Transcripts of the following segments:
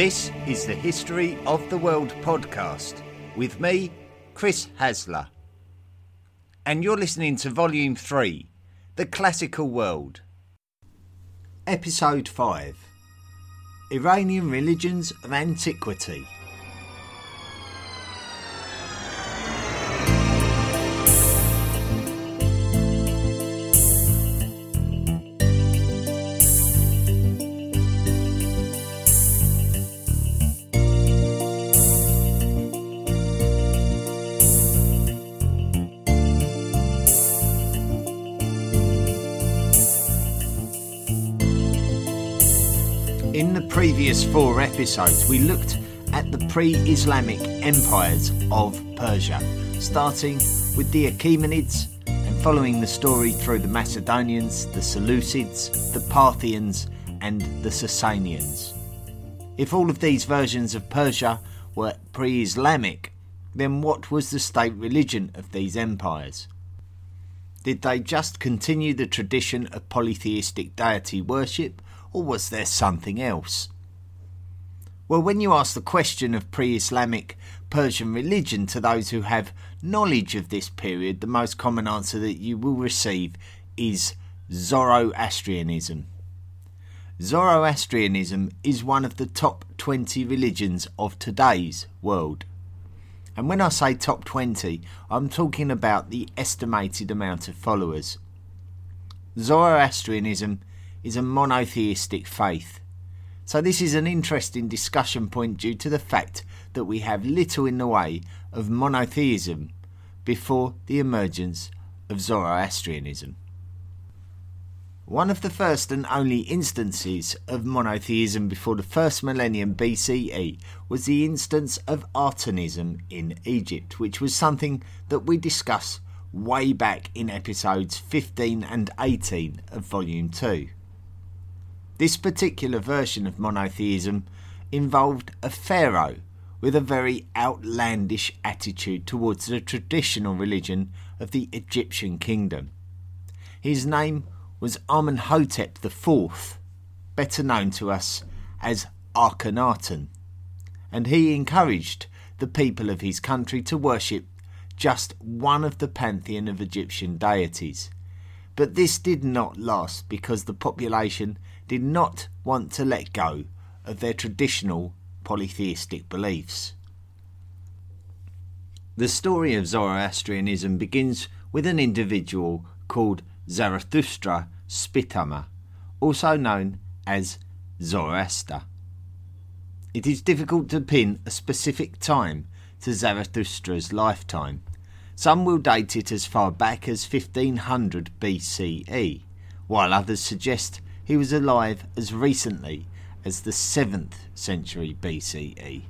This is the History of the World podcast with me, Chris Hasler. And you're listening to Volume 3 The Classical World. Episode 5 Iranian Religions of Antiquity. Four episodes, we looked at the pre Islamic empires of Persia, starting with the Achaemenids and following the story through the Macedonians, the Seleucids, the Parthians, and the Sasanians. If all of these versions of Persia were pre Islamic, then what was the state religion of these empires? Did they just continue the tradition of polytheistic deity worship, or was there something else? Well, when you ask the question of pre Islamic Persian religion to those who have knowledge of this period, the most common answer that you will receive is Zoroastrianism. Zoroastrianism is one of the top 20 religions of today's world. And when I say top 20, I'm talking about the estimated amount of followers. Zoroastrianism is a monotheistic faith. So, this is an interesting discussion point due to the fact that we have little in the way of monotheism before the emergence of Zoroastrianism. One of the first and only instances of monotheism before the first millennium BCE was the instance of Atenism in Egypt, which was something that we discuss way back in episodes 15 and 18 of Volume 2. This particular version of monotheism involved a pharaoh with a very outlandish attitude towards the traditional religion of the Egyptian kingdom. His name was Amenhotep IV, better known to us as Akhenaten, and he encouraged the people of his country to worship just one of the pantheon of Egyptian deities. But this did not last because the population did not want to let go of their traditional polytheistic beliefs. The story of Zoroastrianism begins with an individual called Zarathustra Spitama, also known as Zoroaster. It is difficult to pin a specific time to Zarathustra's lifetime. Some will date it as far back as 1500 BCE, while others suggest he was alive as recently as the 7th century BCE.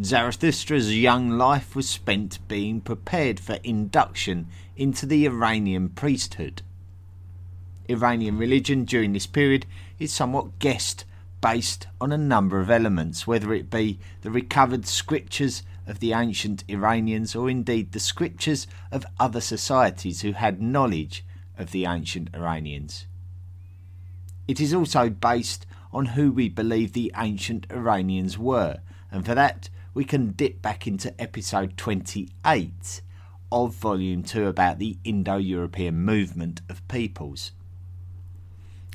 Zarathustra's young life was spent being prepared for induction into the Iranian priesthood. Iranian religion during this period is somewhat guessed based on a number of elements, whether it be the recovered scriptures of the ancient Iranians or indeed the scriptures of other societies who had knowledge of the ancient Iranians. It is also based on who we believe the ancient Iranians were, and for that we can dip back into episode 28 of volume 2 about the Indo European movement of peoples.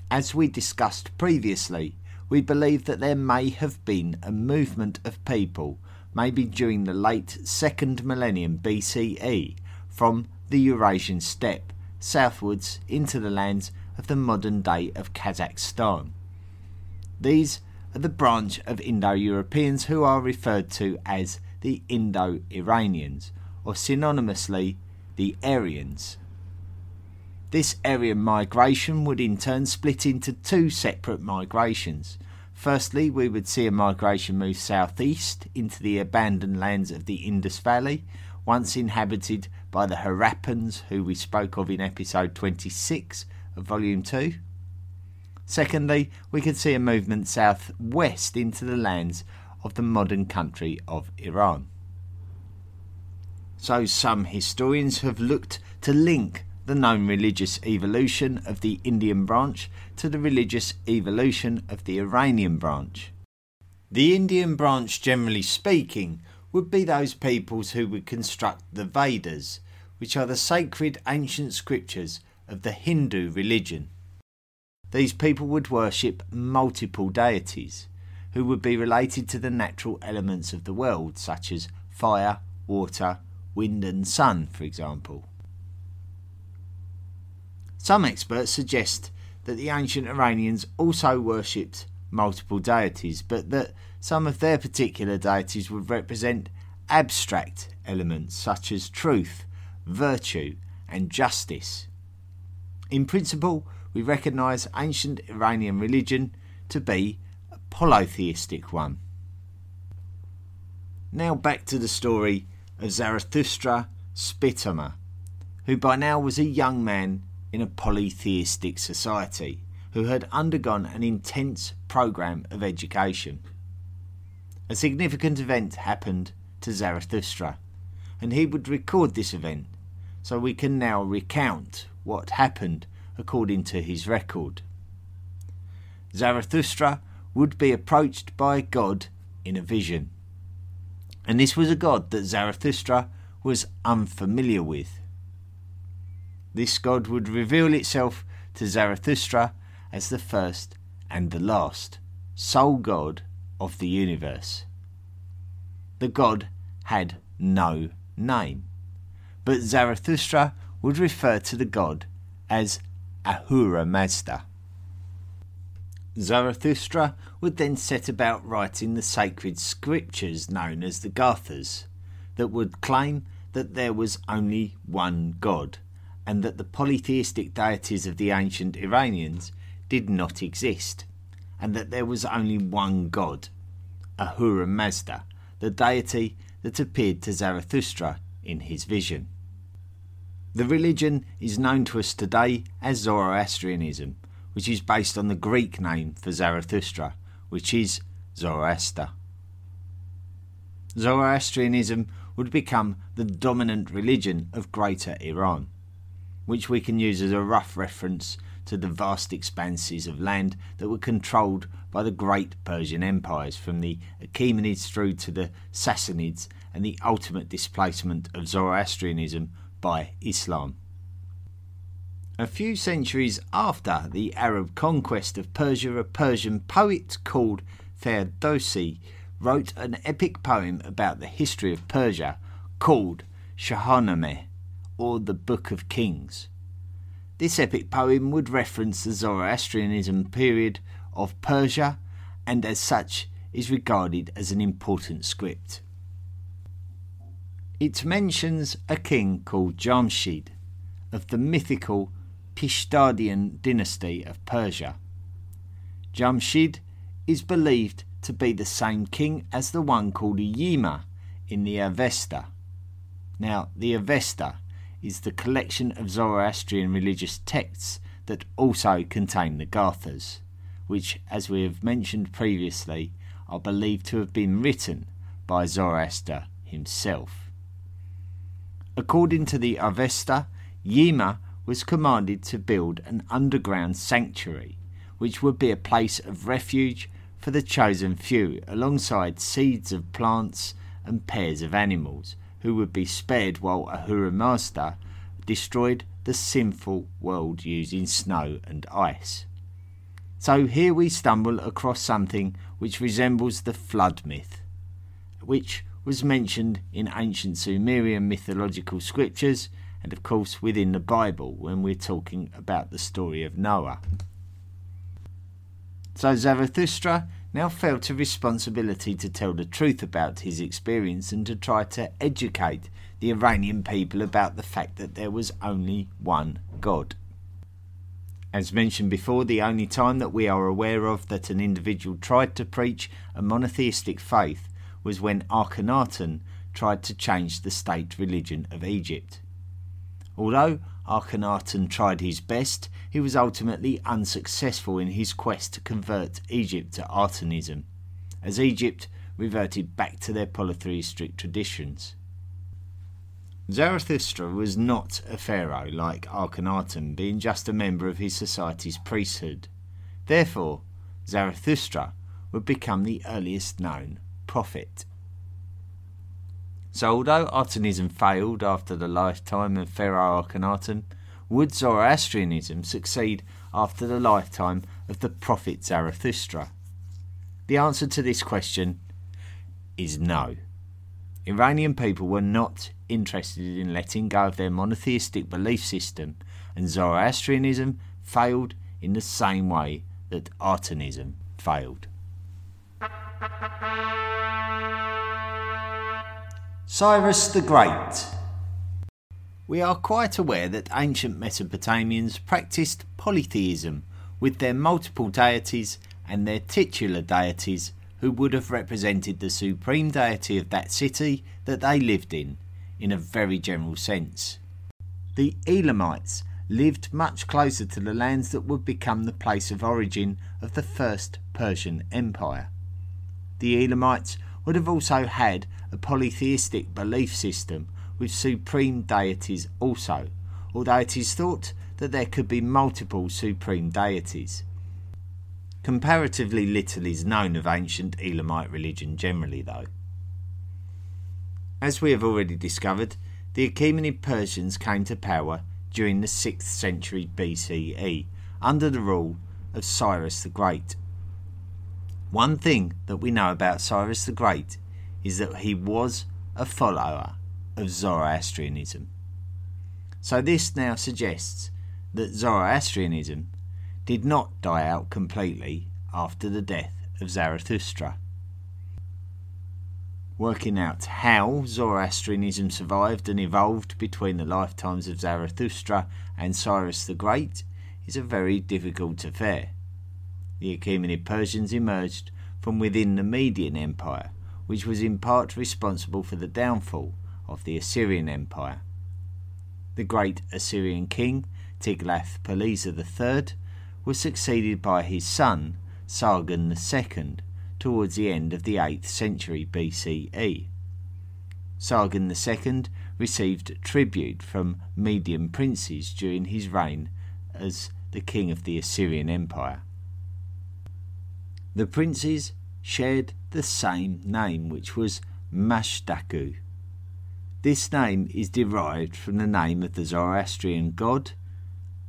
As we discussed previously, we believe that there may have been a movement of people, maybe during the late second millennium BCE, from the Eurasian steppe southwards into the lands of the modern day of Kazakhstan. These are the branch of Indo Europeans who are referred to as the Indo Iranians, or synonymously the Aryans. This Aryan migration would in turn split into two separate migrations. Firstly, we would see a migration move southeast into the abandoned lands of the Indus Valley, once inhabited by the Harappans, who we spoke of in episode 26 of Volume 2. Secondly, we could see a movement southwest into the lands of the modern country of Iran. So, some historians have looked to link the known religious evolution of the Indian branch to the religious evolution of the Iranian branch. The Indian branch, generally speaking, would be those peoples who would construct the Vedas, which are the sacred ancient scriptures of the Hindu religion. These people would worship multiple deities, who would be related to the natural elements of the world, such as fire, water, wind, and sun, for example. Some experts suggest that the ancient Iranians also worshipped multiple deities, but that some of their particular deities would represent abstract elements such as truth, virtue, and justice. In principle, we recognise ancient Iranian religion to be a polytheistic one. Now back to the story of Zarathustra Spitama, who by now was a young man in a polytheistic society who had undergone an intense program of education. A significant event happened to Zarathustra, and he would record this event, so we can now recount what happened according to his record. Zarathustra would be approached by God in a vision, and this was a God that Zarathustra was unfamiliar with. This God would reveal itself to Zarathustra as the first and the last, sole God of the universe. The God had no name, but Zarathustra would refer to the God as Ahura Mazda. Zarathustra would then set about writing the sacred scriptures known as the Gathas, that would claim that there was only one God and that the polytheistic deities of the ancient Iranians did not exist, and that there was only one God, Ahura Mazda, the deity that appeared to Zarathustra in his vision. The religion is known to us today as Zoroastrianism, which is based on the Greek name for Zarathustra, which is Zoroaster. Zoroastrianism would become the dominant religion of Greater Iran which we can use as a rough reference to the vast expanses of land that were controlled by the great Persian empires from the Achaemenids through to the Sassanids and the ultimate displacement of Zoroastrianism by Islam. A few centuries after the Arab conquest of Persia, a Persian poet called Ferdowsi wrote an epic poem about the history of Persia called Shahnameh or the Book of Kings. This epic poem would reference the Zoroastrianism period of Persia and as such is regarded as an important script. It mentions a king called Jamshid of the mythical Pishdadian dynasty of Persia. Jamshid is believed to be the same king as the one called Yima in the Avesta. Now, the Avesta is the collection of Zoroastrian religious texts that also contain the Gathas, which, as we have mentioned previously, are believed to have been written by Zoroaster himself. According to the Avesta, Yima was commanded to build an underground sanctuary, which would be a place of refuge for the chosen few, alongside seeds of plants and pairs of animals, who would be spared while Ahura Mazda destroyed the sinful world using snow and ice. So here we stumble across something which resembles the flood myth, which was mentioned in ancient Sumerian mythological scriptures and, of course, within the Bible when we're talking about the story of Noah. So Zarathustra now felt a responsibility to tell the truth about his experience and to try to educate the Iranian people about the fact that there was only one God. As mentioned before, the only time that we are aware of that an individual tried to preach a monotheistic faith was when Akhenaten tried to change the state religion of Egypt. Although Akhenaten tried his best, he was ultimately unsuccessful in his quest to convert Egypt to Atenism, as Egypt reverted back to their polytheistic traditions. Zarathustra was not a pharaoh like Akhenaten, being just a member of his society's priesthood. Therefore, Zarathustra would become the earliest known prophet. So, although Atenism failed after the lifetime of Pharaoh Akhenaten, would Zoroastrianism succeed after the lifetime of the prophet Zarathustra? The answer to this question is no. Iranian people were not interested in letting go of their monotheistic belief system, and Zoroastrianism failed in the same way that Atenism failed. Cyrus the Great We are quite aware that ancient Mesopotamians practiced polytheism with their multiple deities and their titular deities who would have represented the supreme deity of that city that they lived in, in a very general sense. The Elamites lived much closer to the lands that would become the place of origin of the First Persian Empire. The Elamites would have also had a polytheistic belief system with supreme deities also, although it is thought that there could be multiple supreme deities. Comparatively little is known of ancient Elamite religion generally, though. As we have already discovered, the Achaemenid Persians came to power during the 6th century BCE under the rule of Cyrus the Great. One thing that we know about Cyrus the Great is that he was a follower of Zoroastrianism. So this now suggests that Zoroastrianism did not die out completely after the death of Zarathustra. Working out how Zoroastrianism survived and evolved between the lifetimes of Zarathustra and Cyrus the Great is a very difficult affair. The Achaemenid Persians emerged from within the Median Empire, which was in part responsible for the downfall of the Assyrian Empire. The great Assyrian king Tiglath-Pileser III was succeeded by his son Sargon II towards the end of the 8th century BCE. Sargon II received tribute from Median princes during his reign as the king of the Assyrian Empire. The princes shared the same name, which was Mashtaku. This name is derived from the name of the Zoroastrian god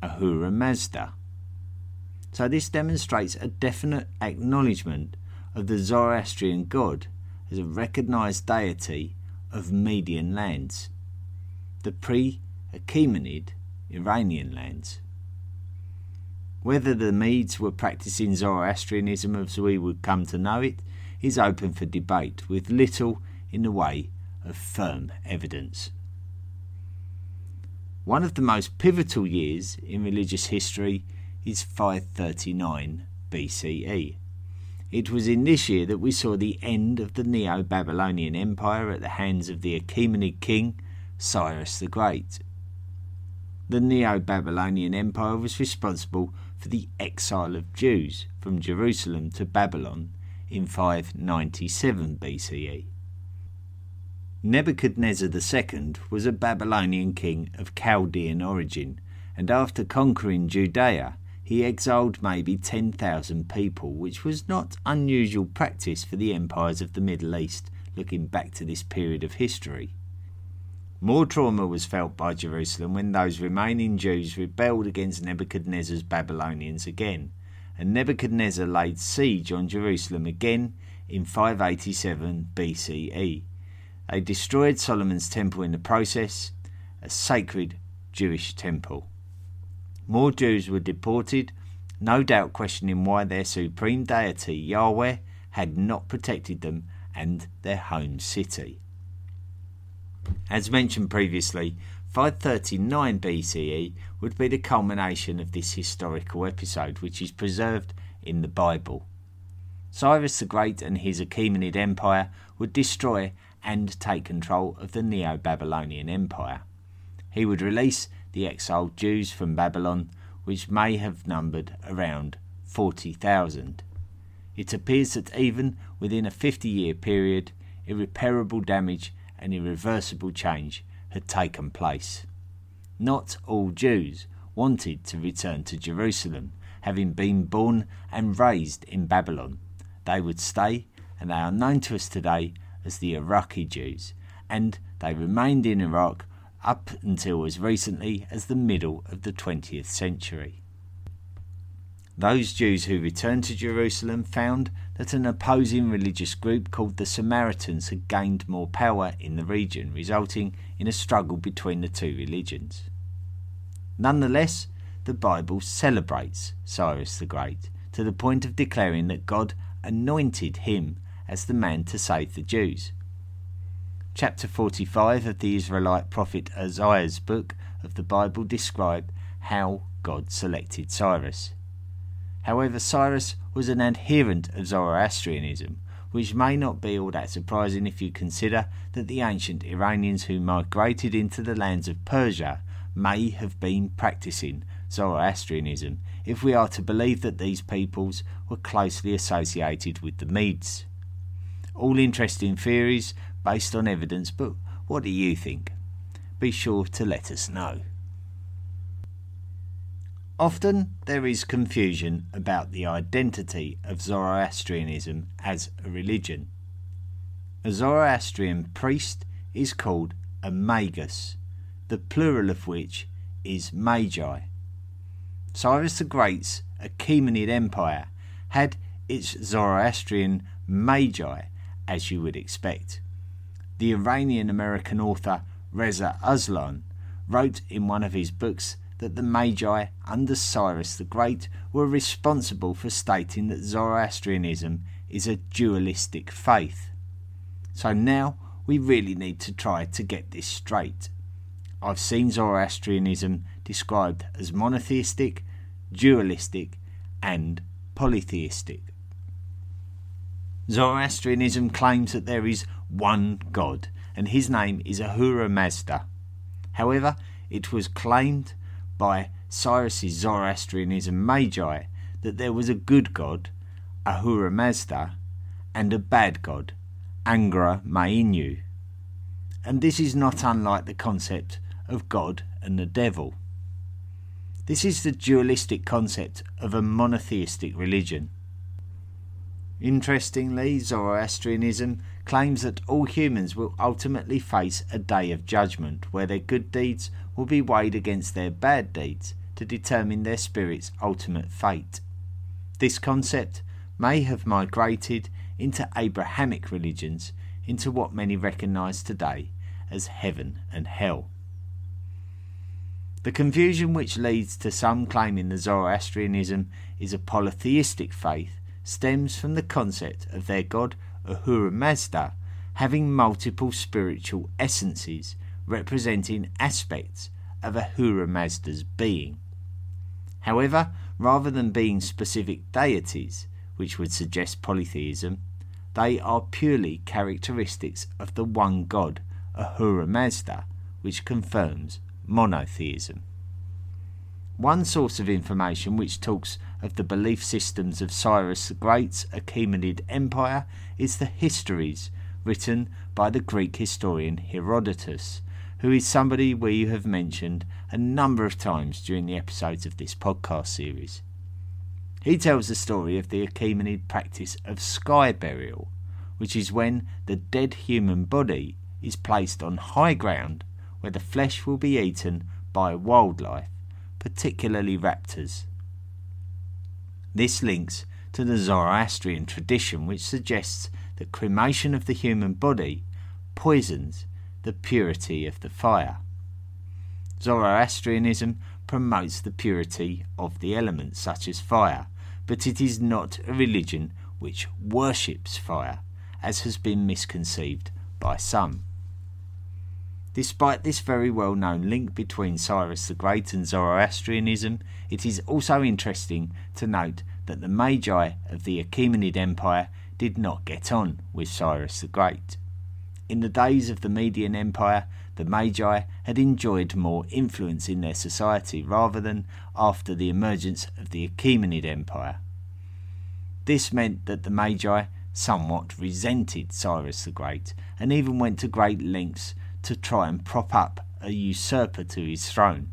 Ahura Mazda. So this demonstrates a definite acknowledgement of the Zoroastrian god as a recognized deity of Median lands, the pre Achaemenid Iranian lands. Whether the Medes were practicing Zoroastrianism as we would come to know it is open for debate, with little in the way of firm evidence. One of the most pivotal years in religious history is 539 BCE. It was in this year that we saw the end of the Neo Babylonian Empire at the hands of the Achaemenid king Cyrus the Great. The Neo Babylonian Empire was responsible for the exile of Jews from Jerusalem to Babylon in 597 BCE. Nebuchadnezzar II was a Babylonian king of Chaldean origin, and after conquering Judea, he exiled maybe 10,000 people, which was not unusual practice for the empires of the Middle East looking back to this period of history. More trauma was felt by Jerusalem when those remaining Jews rebelled against Nebuchadnezzar's Babylonians again, and Nebuchadnezzar laid siege on Jerusalem again in 587 BCE. They destroyed Solomon's temple in the process, a sacred Jewish temple. More Jews were deported, no doubt questioning why their supreme deity, Yahweh, had not protected them and their home city. As mentioned previously, 539 BCE would be the culmination of this historical episode, which is preserved in the Bible. Cyrus the Great and his Achaemenid Empire would destroy and take control of the Neo Babylonian Empire. He would release the exiled Jews from Babylon, which may have numbered around 40,000. It appears that even within a 50 year period, irreparable damage and irreversible change had taken place. Not all Jews wanted to return to Jerusalem, having been born and raised in Babylon, they would stay, and they are known to us today as the Iraqi Jews, and they remained in Iraq up until as recently as the middle of the 20th century. Those Jews who returned to Jerusalem found that an opposing religious group called the Samaritans had gained more power in the region, resulting in a struggle between the two religions. Nonetheless, the Bible celebrates Cyrus the Great to the point of declaring that God anointed him as the man to save the Jews. Chapter 45 of the Israelite prophet Isaiah's book of the Bible describe how God selected Cyrus. However, Cyrus was an adherent of Zoroastrianism, which may not be all that surprising if you consider that the ancient Iranians who migrated into the lands of Persia may have been practicing Zoroastrianism if we are to believe that these peoples were closely associated with the Medes. All interesting theories based on evidence, but what do you think? Be sure to let us know. Often there is confusion about the identity of Zoroastrianism as a religion. A Zoroastrian priest is called a magus, the plural of which is magi. Cyrus the Great's Achaemenid Empire had its Zoroastrian magi, as you would expect. The Iranian American author Reza Aslan wrote in one of his books that the Magi under Cyrus the Great were responsible for stating that Zoroastrianism is a dualistic faith. So now we really need to try to get this straight. I've seen Zoroastrianism described as monotheistic, dualistic, and polytheistic. Zoroastrianism claims that there is one God, and his name is Ahura Mazda. However, it was claimed by Cyrus's Zoroastrianism Magi that there was a good god, Ahura Mazda, and a bad god, Angra Mainyu. And this is not unlike the concept of God and the devil. This is the dualistic concept of a monotheistic religion. Interestingly, Zoroastrianism claims that all humans will ultimately face a day of judgment where their good deeds will be weighed against their bad deeds to determine their spirit's ultimate fate. This concept may have migrated into Abrahamic religions into what many recognize today as heaven and hell. The confusion which leads to some claiming that Zoroastrianism is a polytheistic faith stems from the concept of their god Ahura Mazda having multiple spiritual essences representing aspects of Ahura Mazda's being. However, rather than being specific deities, which would suggest polytheism, they are purely characteristics of the one god, Ahura Mazda, which confirms monotheism. One source of information which talks of the belief systems of Cyrus the Great's Achaemenid Empire is the histories written by the Greek historian Herodotus, who is somebody we have mentioned a number of times during the episodes of this podcast series. He tells the story of the Achaemenid practice of sky burial, which is when the dead human body is placed on high ground where the flesh will be eaten by wildlife, particularly raptors. This links to the Zoroastrian tradition, which suggests that cremation of the human body poisons the purity of the fire. Zoroastrianism promotes the purity of the elements, such as fire, but it is not a religion which worships fire, as has been misconceived by some. Despite this very well known link between Cyrus the Great and Zoroastrianism, it is also interesting to note that the Magi of the Achaemenid Empire did not get on with Cyrus the Great. In the days of the Median Empire, the Magi had enjoyed more influence in their society rather than after the emergence of the Achaemenid Empire. This meant that the Magi somewhat resented Cyrus the Great and even went to great lengths to try and prop up a usurper to his throne.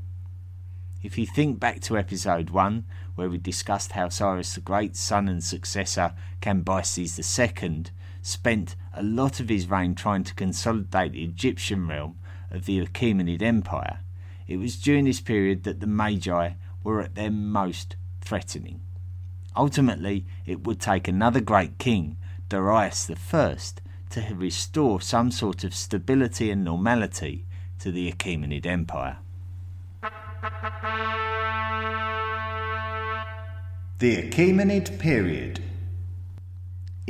If you think back to episode 1, where we discussed how Cyrus the Great's son and successor, Cambyses II, spent a lot of his reign trying to consolidate the Egyptian realm of the Achaemenid Empire, it was during this period that the Magi were at their most threatening. Ultimately, it would take another great king, Darius I, to restore some sort of stability and normality to the Achaemenid Empire. The Achaemenid period.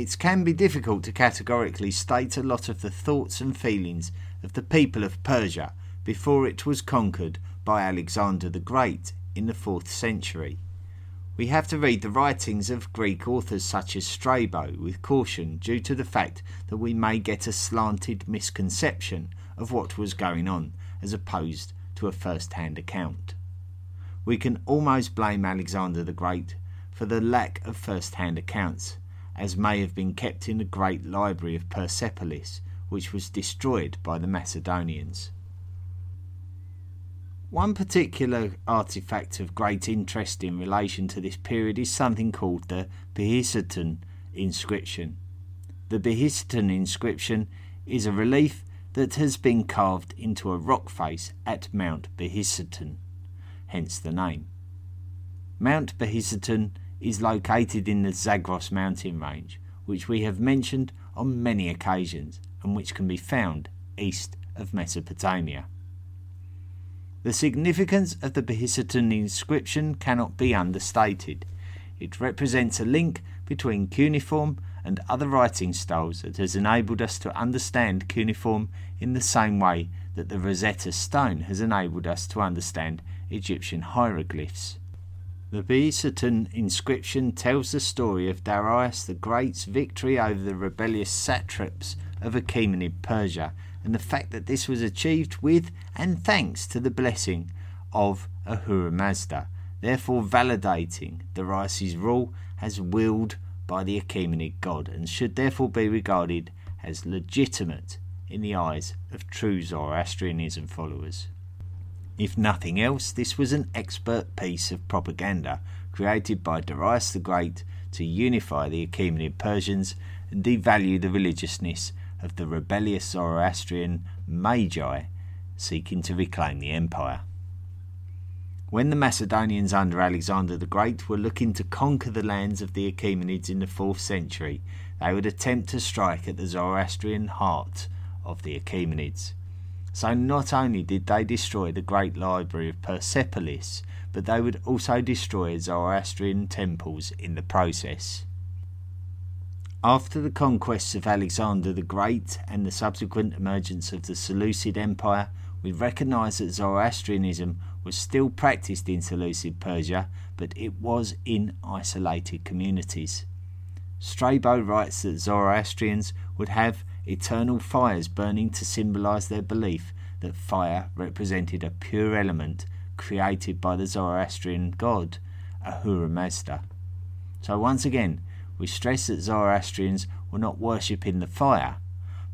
It can be difficult to categorically state a lot of the thoughts and feelings of the people of Persia before it was conquered by Alexander the Great in the 4th century. We have to read the writings of Greek authors such as Strabo with caution due to the fact that we may get a slanted misconception of what was going on as opposed to a first hand account. We can almost blame Alexander the Great for the lack of first hand accounts, as may have been kept in the great library of Persepolis, which was destroyed by the Macedonians. One particular artifact of great interest in relation to this period is something called the Behistun inscription. The Behistun inscription is a relief that has been carved into a rock face at Mount Behistun, hence the name. Mount Behistun is located in the Zagros mountain range, which we have mentioned on many occasions and which can be found east of Mesopotamia. The significance of the Behistun inscription cannot be understated. It represents a link between cuneiform and other writing styles that has enabled us to understand cuneiform in the same way that the Rosetta Stone has enabled us to understand Egyptian hieroglyphs. The Behistun inscription tells the story of Darius the Great's victory over the rebellious satraps of Achaemenid Persia, and the fact that this was achieved with and thanks to the blessing of Ahura Mazda, therefore validating Darius's rule as willed by the Achaemenid god, and should therefore be regarded as legitimate in the eyes of true Zoroastrianism followers. If nothing else, this was an expert piece of propaganda created by Darius the Great to unify the Achaemenid Persians and devalue the religiousness of the rebellious Zoroastrian Magi seeking to reclaim the empire. When the Macedonians under Alexander the Great were looking to conquer the lands of the Achaemenids in the 4th century, they would attempt to strike at the Zoroastrian heart of the Achaemenids. So not only did they destroy the great library of Persepolis, but they would also destroy Zoroastrian temples in the process. After the conquests of Alexander the Great and the subsequent emergence of the Seleucid Empire, we recognise that Zoroastrianism was still practiced in Seleucid Persia, but it was in isolated communities. Strabo writes that Zoroastrians would have eternal fires burning to symbolize their belief that fire represented a pure element created by the Zoroastrian god Ahura Mazda. So once again, we stress that Zoroastrians were not worshipping the fire,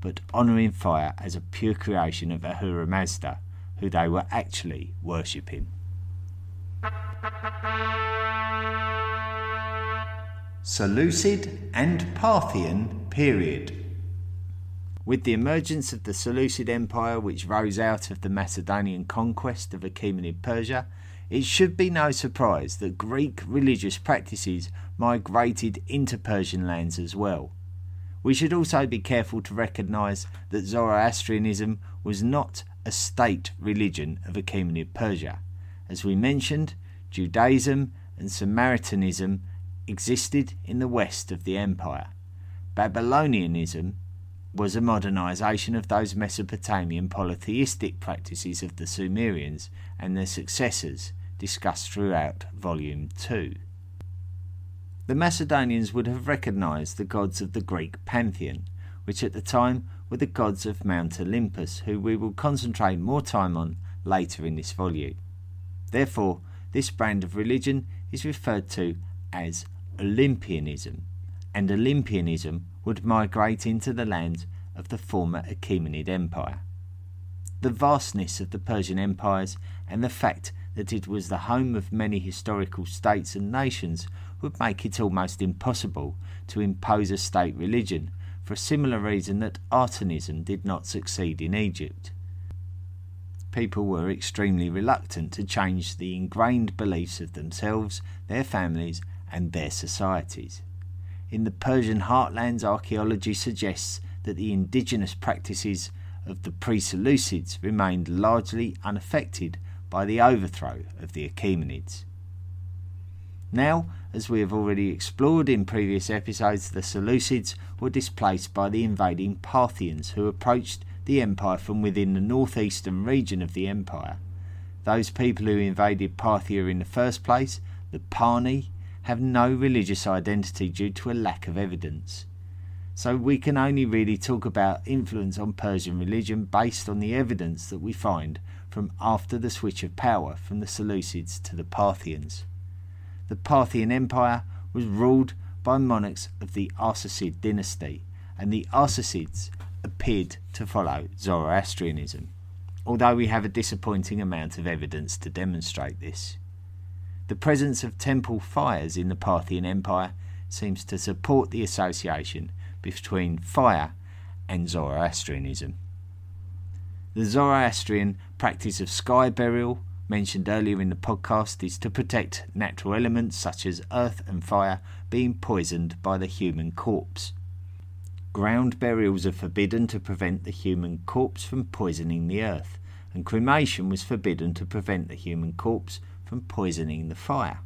but honouring fire as a pure creation of Ahura Mazda, who they were actually worshipping. Seleucid and Parthian period. With the emergence of the Seleucid Empire, which rose out of the Macedonian conquest of Achaemenid Persia, it should be no surprise that Greek religious practices migrated into Persian lands as well. We should also be careful to recognize that Zoroastrianism was not a state religion of Achaemenid Persia. As we mentioned, Judaism and Samaritanism existed in the west of the empire. Babylonianism was a modernization of those Mesopotamian polytheistic practices of the Sumerians and their successors discussed throughout Volume 2. The Macedonians would have recognized the gods of the Greek pantheon, which at the time were the gods of Mount Olympus, who we will concentrate more time on later in this volume. Therefore, this brand of religion is referred to as Olympianism, and Olympianism would migrate into the lands of the former Achaemenid Empire. The vastness of the Persian empires and the fact that it was the home of many historical states and nations would make it almost impossible to impose a state religion for a similar reason that Atenism did not succeed in Egypt. People were extremely reluctant to change the ingrained beliefs of themselves, their families, and their societies. In the Persian heartlands, archaeology suggests that the indigenous practices of the pre Seleucids remained largely unaffected by the overthrow of the Achaemenids. Now, as we have already explored in previous episodes, the Seleucids were displaced by the invading Parthians who approached the empire from within the northeastern region of the empire. Those people who invaded Parthia in the first place, the Parni, have no religious identity due to a lack of evidence. So we can only really talk about influence on Persian religion based on the evidence that we find from after the switch of power from the Seleucids to the Parthians the Parthian Empire was ruled by monarchs of the Arsacid dynasty, and the Arsacids appeared to follow Zoroastrianism, although we have a disappointing amount of evidence to demonstrate this. The presence of temple fires in the Parthian Empire seems to support the association between fire and Zoroastrianism. The Zoroastrian practice of sky burial mentioned earlier in the podcast is to protect natural elements such as earth and fire being poisoned by the human corpse. Ground burials are forbidden to prevent the human corpse from poisoning the earth, and cremation was forbidden to prevent the human corpse from poisoning the fire.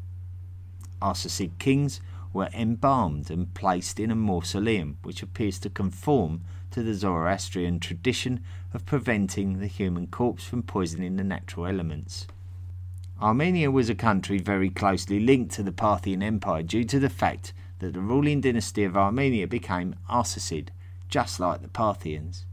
Arsacid kings were embalmed and placed in a mausoleum, which appears to conform to the Zoroastrian tradition of preventing the human corpse from poisoning the natural elements. Armenia was a country very closely linked to the Parthian Empire due to the fact that the ruling dynasty of Armenia became Arsacid, just like the Parthians.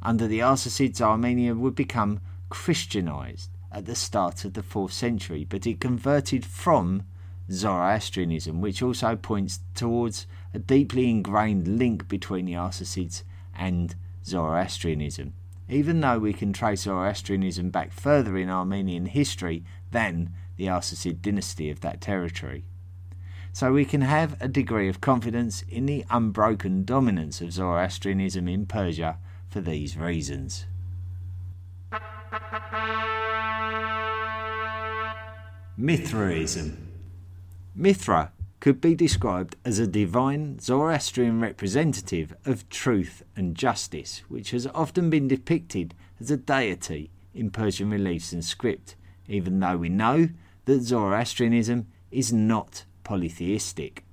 Under the Arsacids, Armenia would become Christianized at the start of the 4th century, but it converted from Zoroastrianism, which also points towards a deeply ingrained link between the Arsacids and Zoroastrianism. Even though we can trace Zoroastrianism back further in Armenian history than the Arsacid dynasty of that territory. So we can have a degree of confidence in the unbroken dominance of Zoroastrianism in Persia for these reasons. Mithraism Mithra could be described as a divine Zoroastrian representative of truth and justice, which has often been depicted as a deity in Persian reliefs and script, even though we know that Zoroastrianism is not polytheistic.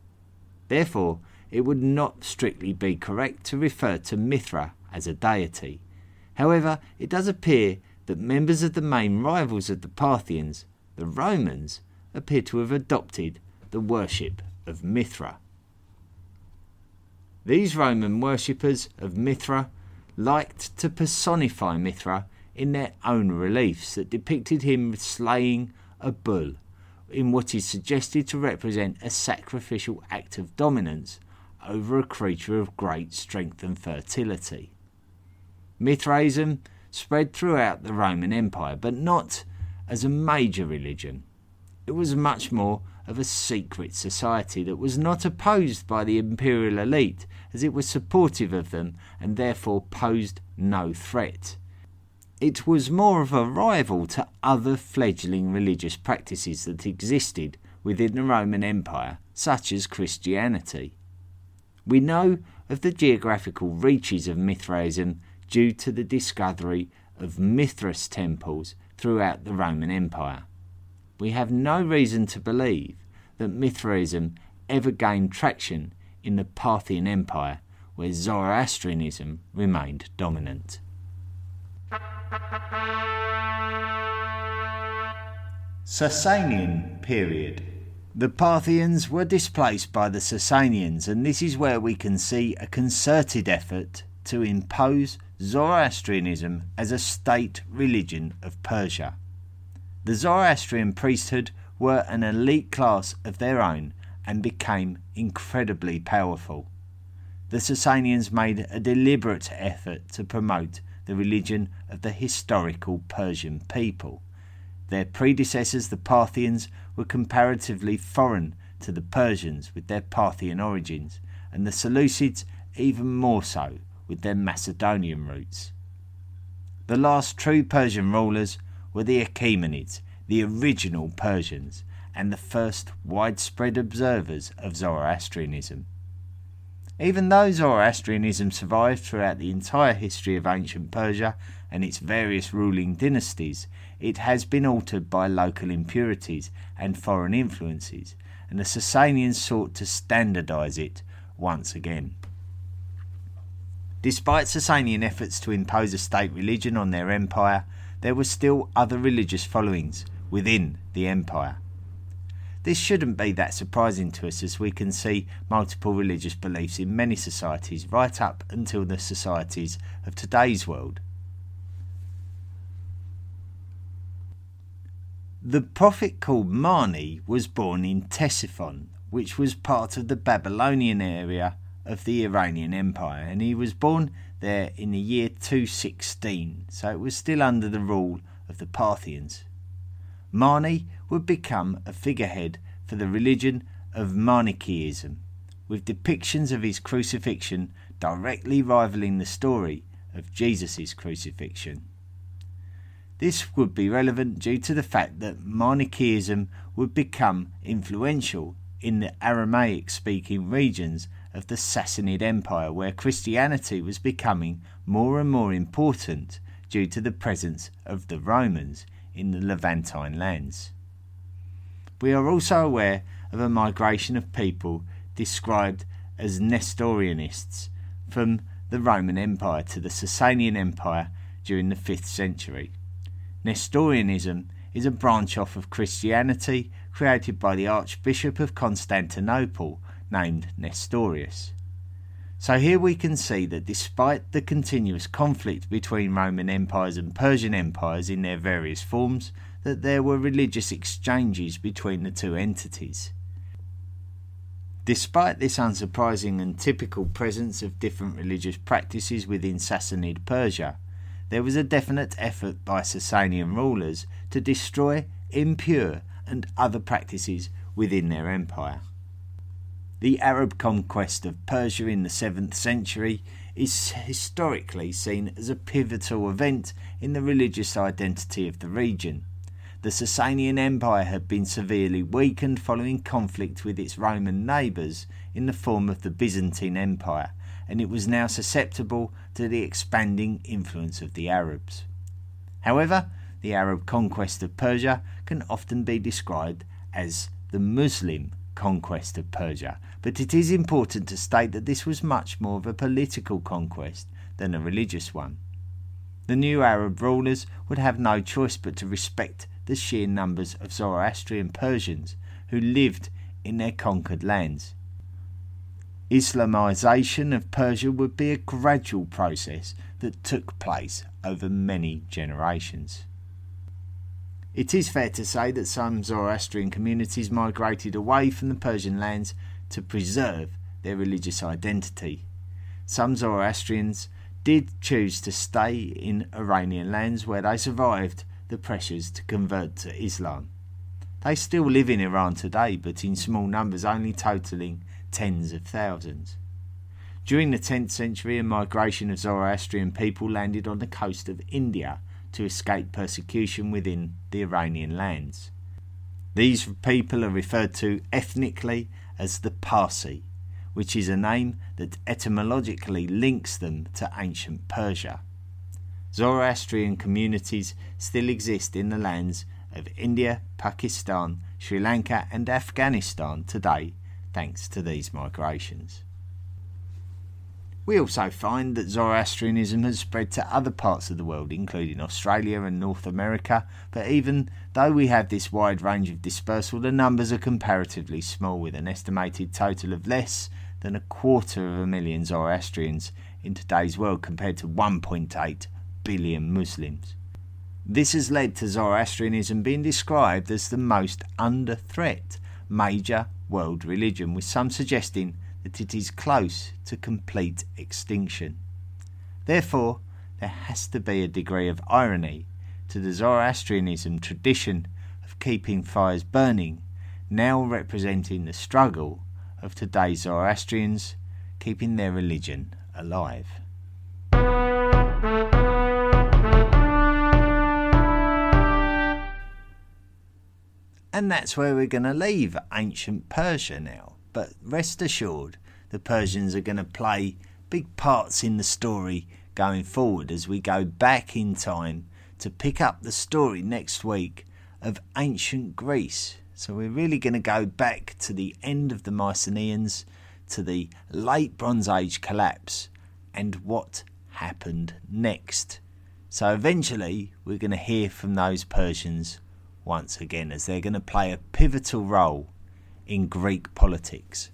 Therefore, it would not strictly be correct to refer to Mithra as a deity. However, it does appear that members of the main rivals of the Parthians, the Romans, appear to have adopted the worship of Mithra. These Roman worshippers of Mithra liked to personify Mithra in their own reliefs that depicted him slaying a bull in what is suggested to represent a sacrificial act of dominance over a creature of great strength and fertility. Mithraism spread throughout the Roman Empire, but not as a major religion. It was much more of a secret society that was not opposed by the imperial elite, as it was supportive of them and therefore posed no threat. It was more of a rival to other fledgling religious practices that existed within the Roman Empire, such as Christianity. We know of the geographical reaches of Mithraism due to the discovery of Mithras temples throughout the Roman Empire. We have no reason to believe that Mithraism ever gained traction in the Parthian Empire, where Zoroastrianism remained dominant. Sasanian period. The Parthians were displaced by the Sasanians, and this is where we can see a concerted effort to impose Zoroastrianism as a state religion of Persia. The Zoroastrian priesthood were an elite class of their own and became incredibly powerful. The Sasanians made a deliberate effort to promote the religion of the historical Persian people. Their predecessors, the Parthians, were comparatively foreign to the Persians with their Parthian origins, and the Seleucids even more so with their Macedonian roots. The last true Persian rulers were the Achaemenids, the original Persians, and the first widespread observers of Zoroastrianism. Even though Zoroastrianism survived throughout the entire history of ancient Persia and its various ruling dynasties, it has been altered by local impurities and foreign influences, and the Sasanians sought to standardize it once again. Despite Sasanian efforts to impose a state religion on their empire, there were still other religious followings within the empire. This shouldn't be that surprising to us as we can see multiple religious beliefs in many societies right up until the societies of today's world. The prophet called Mani was born in Ctesiphon, which was part of the Babylonian area of the Iranian Empire, and he was born there in the year 216, so it was still under the rule of the Parthians. Mani would become a figurehead for the religion of Manichaeism, with depictions of his crucifixion directly rivaling the story of Jesus' crucifixion. This would be relevant due to the fact that Manichaeism would become influential in the Aramaic speaking regions of the Sassanid Empire, where Christianity was becoming more and more important due to the presence of the Romans in the Levantine lands. We are also aware of a migration of people described as Nestorianists from the Roman Empire to the Sasanian Empire during the 5th century. Nestorianism is a branch off of Christianity created by the Archbishop of Constantinople named Nestorius. So here we can see that despite the continuous conflict between Roman empires and Persian empires in their various forms, that there were religious exchanges between the two entities. Despite this unsurprising and typical presence of different religious practices within Sassanid Persia, there was a definite effort by Sasanian rulers to destroy impure and other practices within their empire. The Arab conquest of Persia in the 7th century is historically seen as a pivotal event in the religious identity of the region. The Sasanian Empire had been severely weakened following conflict with its Roman neighbours in the form of the Byzantine Empire, and it was now susceptible to the expanding influence of the Arabs. However, the Arab conquest of Persia can often be described as the Muslim conquest of Persia, but it is important to state that this was much more of a political conquest than a religious one. The new Arab rulers would have no choice but to respect the sheer numbers of Zoroastrian Persians who lived in their conquered lands. Islamization of Persia would be a gradual process that took place over many generations. It is fair to say that some Zoroastrian communities migrated away from the Persian lands to preserve their religious identity. Some Zoroastrians did choose to stay in Iranian lands where they survived the pressures to convert to Islam. They still live in Iran today, but in small numbers, only totaling tens of thousands. During the 10th century, a migration of Zoroastrian people landed on the coast of India to escape persecution within the Iranian lands. These people are referred to ethnically as the Parsi, which is a name that etymologically links them to ancient Persia. Zoroastrian communities still exist in the lands of India, Pakistan, Sri Lanka, and Afghanistan today, thanks to these migrations. We also find that Zoroastrianism has spread to other parts of the world, including Australia and North America, but even though we have this wide range of dispersal, the numbers are comparatively small, with an estimated total of less than a quarter of a million Zoroastrians in today's world compared to 1.8 billion Muslims. This has led to Zoroastrianism being described as the most under threat major world religion, with some suggesting that it is close to complete extinction. Therefore, there has to be a degree of irony to the Zoroastrianism tradition of keeping fires burning, now representing the struggle of today's Zoroastrians keeping their religion alive. And that's where we're going to leave ancient Persia now. But rest assured, the Persians are going to play big parts in the story going forward as we go back in time to pick up the story next week of ancient Greece. So we're really going to go back to the end of the Mycenaeans, to the late Bronze Age collapse, and what happened next. So eventually, we're going to hear from those Persians once again, as they're going to play a pivotal role in Greek politics.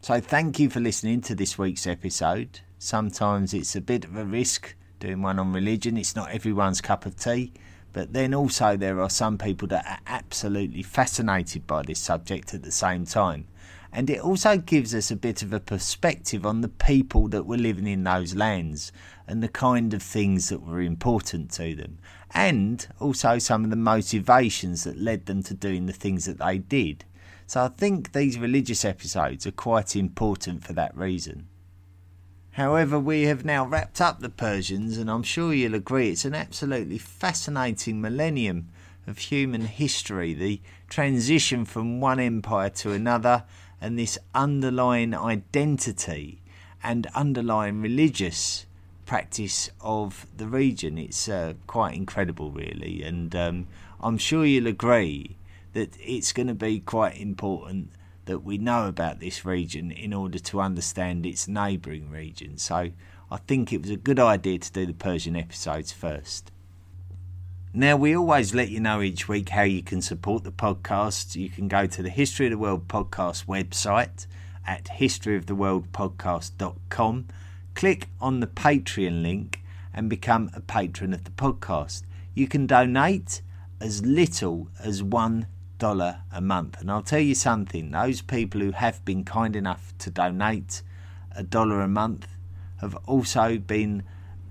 So, thank you for listening to this week's episode. Sometimes it's a bit of a risk doing one on religion, it's not everyone's cup of tea. But then also, there are some people that are absolutely fascinated by this subject at the same time. And it also gives us a bit of a perspective on the people that were living in those lands and the kind of things that were important to them, and also some of the motivations that led them to doing the things that they did. So I think these religious episodes are quite important for that reason. However, we have now wrapped up the Persians, and I'm sure you'll agree it's an absolutely fascinating millennium of human history the transition from one empire to another, and this underlying identity and underlying religious practice of the region. It's uh, quite incredible, really, and um, I'm sure you'll agree that it's going to be quite important that we know about this region in order to understand its neighbouring regions. So I think it was a good idea to do the Persian episodes first. Now, we always let you know each week how you can support the podcast. You can go to the History of the World podcast website at historyoftheworldpodcast.com, click on the Patreon link, and become a patron of the podcast. You can donate as little as $1 a month. And I'll tell you something those people who have been kind enough to donate a dollar a month have also been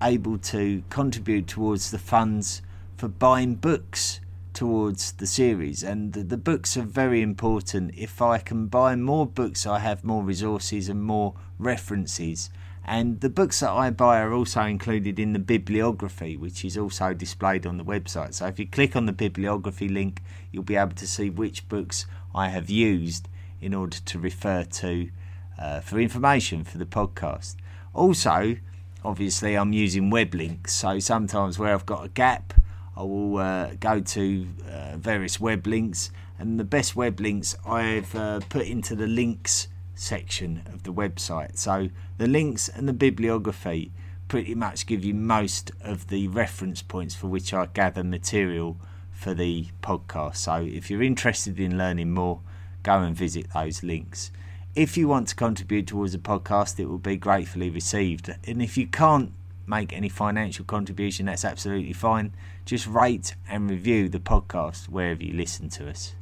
able to contribute towards the funds for buying books towards the series. And the, the, books are very important. If i can buy more books i have more resources and more references and the books that i buy are also included in the bibliography which is also displayed on the website. So if you click on the bibliography link you'll be able to see which books i have used in order to refer to uh, for information for the podcast. Also obviously i'm using web links. So sometimes where i've got a gap I will uh, go to uh, various web links, and the best web links I've uh, put into the links section of the website. So the links and the bibliography pretty much give you most of the reference points for which I gather material for the podcast. So if you're interested in learning more, go and visit those links. If you want to contribute towards the podcast, it will be gratefully received. And if you can't make any financial contribution, that's absolutely fine. Just rate and review the podcast wherever you listen to us.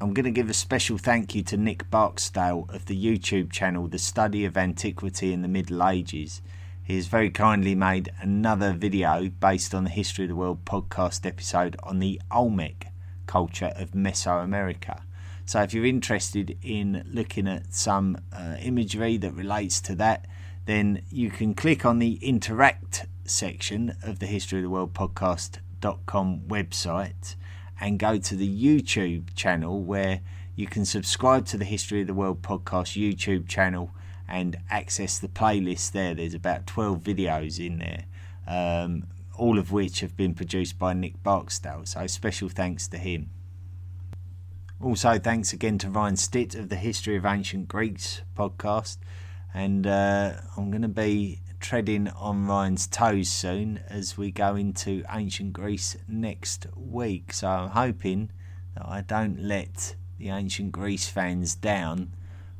I'm going to give a special thank you to Nick Barksdale of the YouTube channel The Study of Antiquity in the Middle Ages. He has very kindly made another video based on the History of the World podcast episode on the Olmec culture of Mesoamerica. So, if you're interested in looking at some uh, imagery that relates to that, then you can click on the interact section of the History of the World podcast.com website and go to the YouTube channel where you can subscribe to the History of the World podcast YouTube channel and access the playlist there. There's about 12 videos in there, um, all of which have been produced by Nick Barksdale. So, special thanks to him. Also, thanks again to Ryan Stitt of the History of Ancient Greece podcast and uh, I'm going to be treading on Ryan's toes soon as we go into ancient Greece next week. So I'm hoping that I don't let the ancient Greece fans down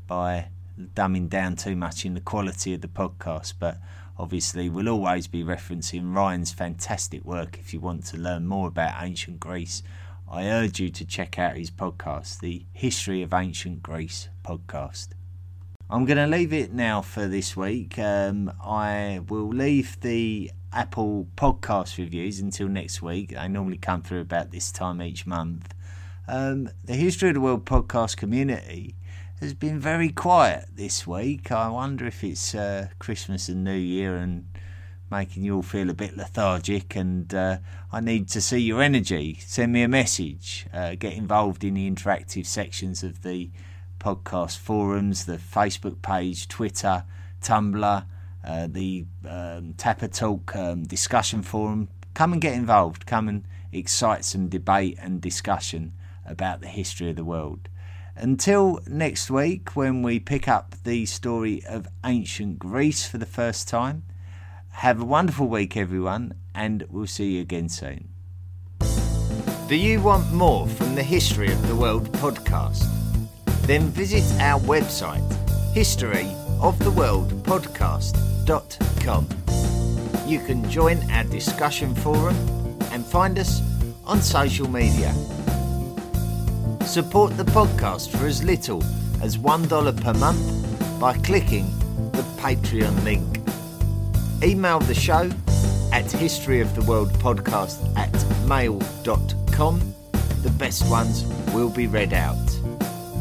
by dumbing down too much in the quality of the podcast. But obviously, we'll always be referencing Ryan's fantastic work if you want to learn more about ancient Greece. I urge you to check out his podcast, the History of Ancient Greece podcast. I'm going to leave it now for this week. Um, I will leave the Apple podcast reviews until next week. They normally come through about this time each month. Um, the History of the World podcast community has been very quiet this week. I wonder if it's uh, Christmas and New Year and making you all feel a bit lethargic. And uh, I need to see your energy. Send me a message. Uh, get involved in the interactive sections of the podcast forums, the Facebook page, Twitter, Tumblr, uh, the um, Tapatalk um, discussion forum. Come and get involved. Come and excite some debate and discussion about the history of the world. Until next week, when we pick up the story of ancient Greece for the first time, have a wonderful week, everyone, and we'll see you again soon. Do you want more from the History of the World podcast? Then visit our website, historyoftheworldpodcast.com. You can join our discussion forum and find us on social media. Support the podcast for as little as $1 per month by clicking the Patreon link. Email the show at historyoftheworldpodcast at mail.com. The best ones will be read out.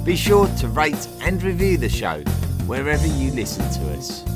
Be sure to rate and review the show wherever you listen to us.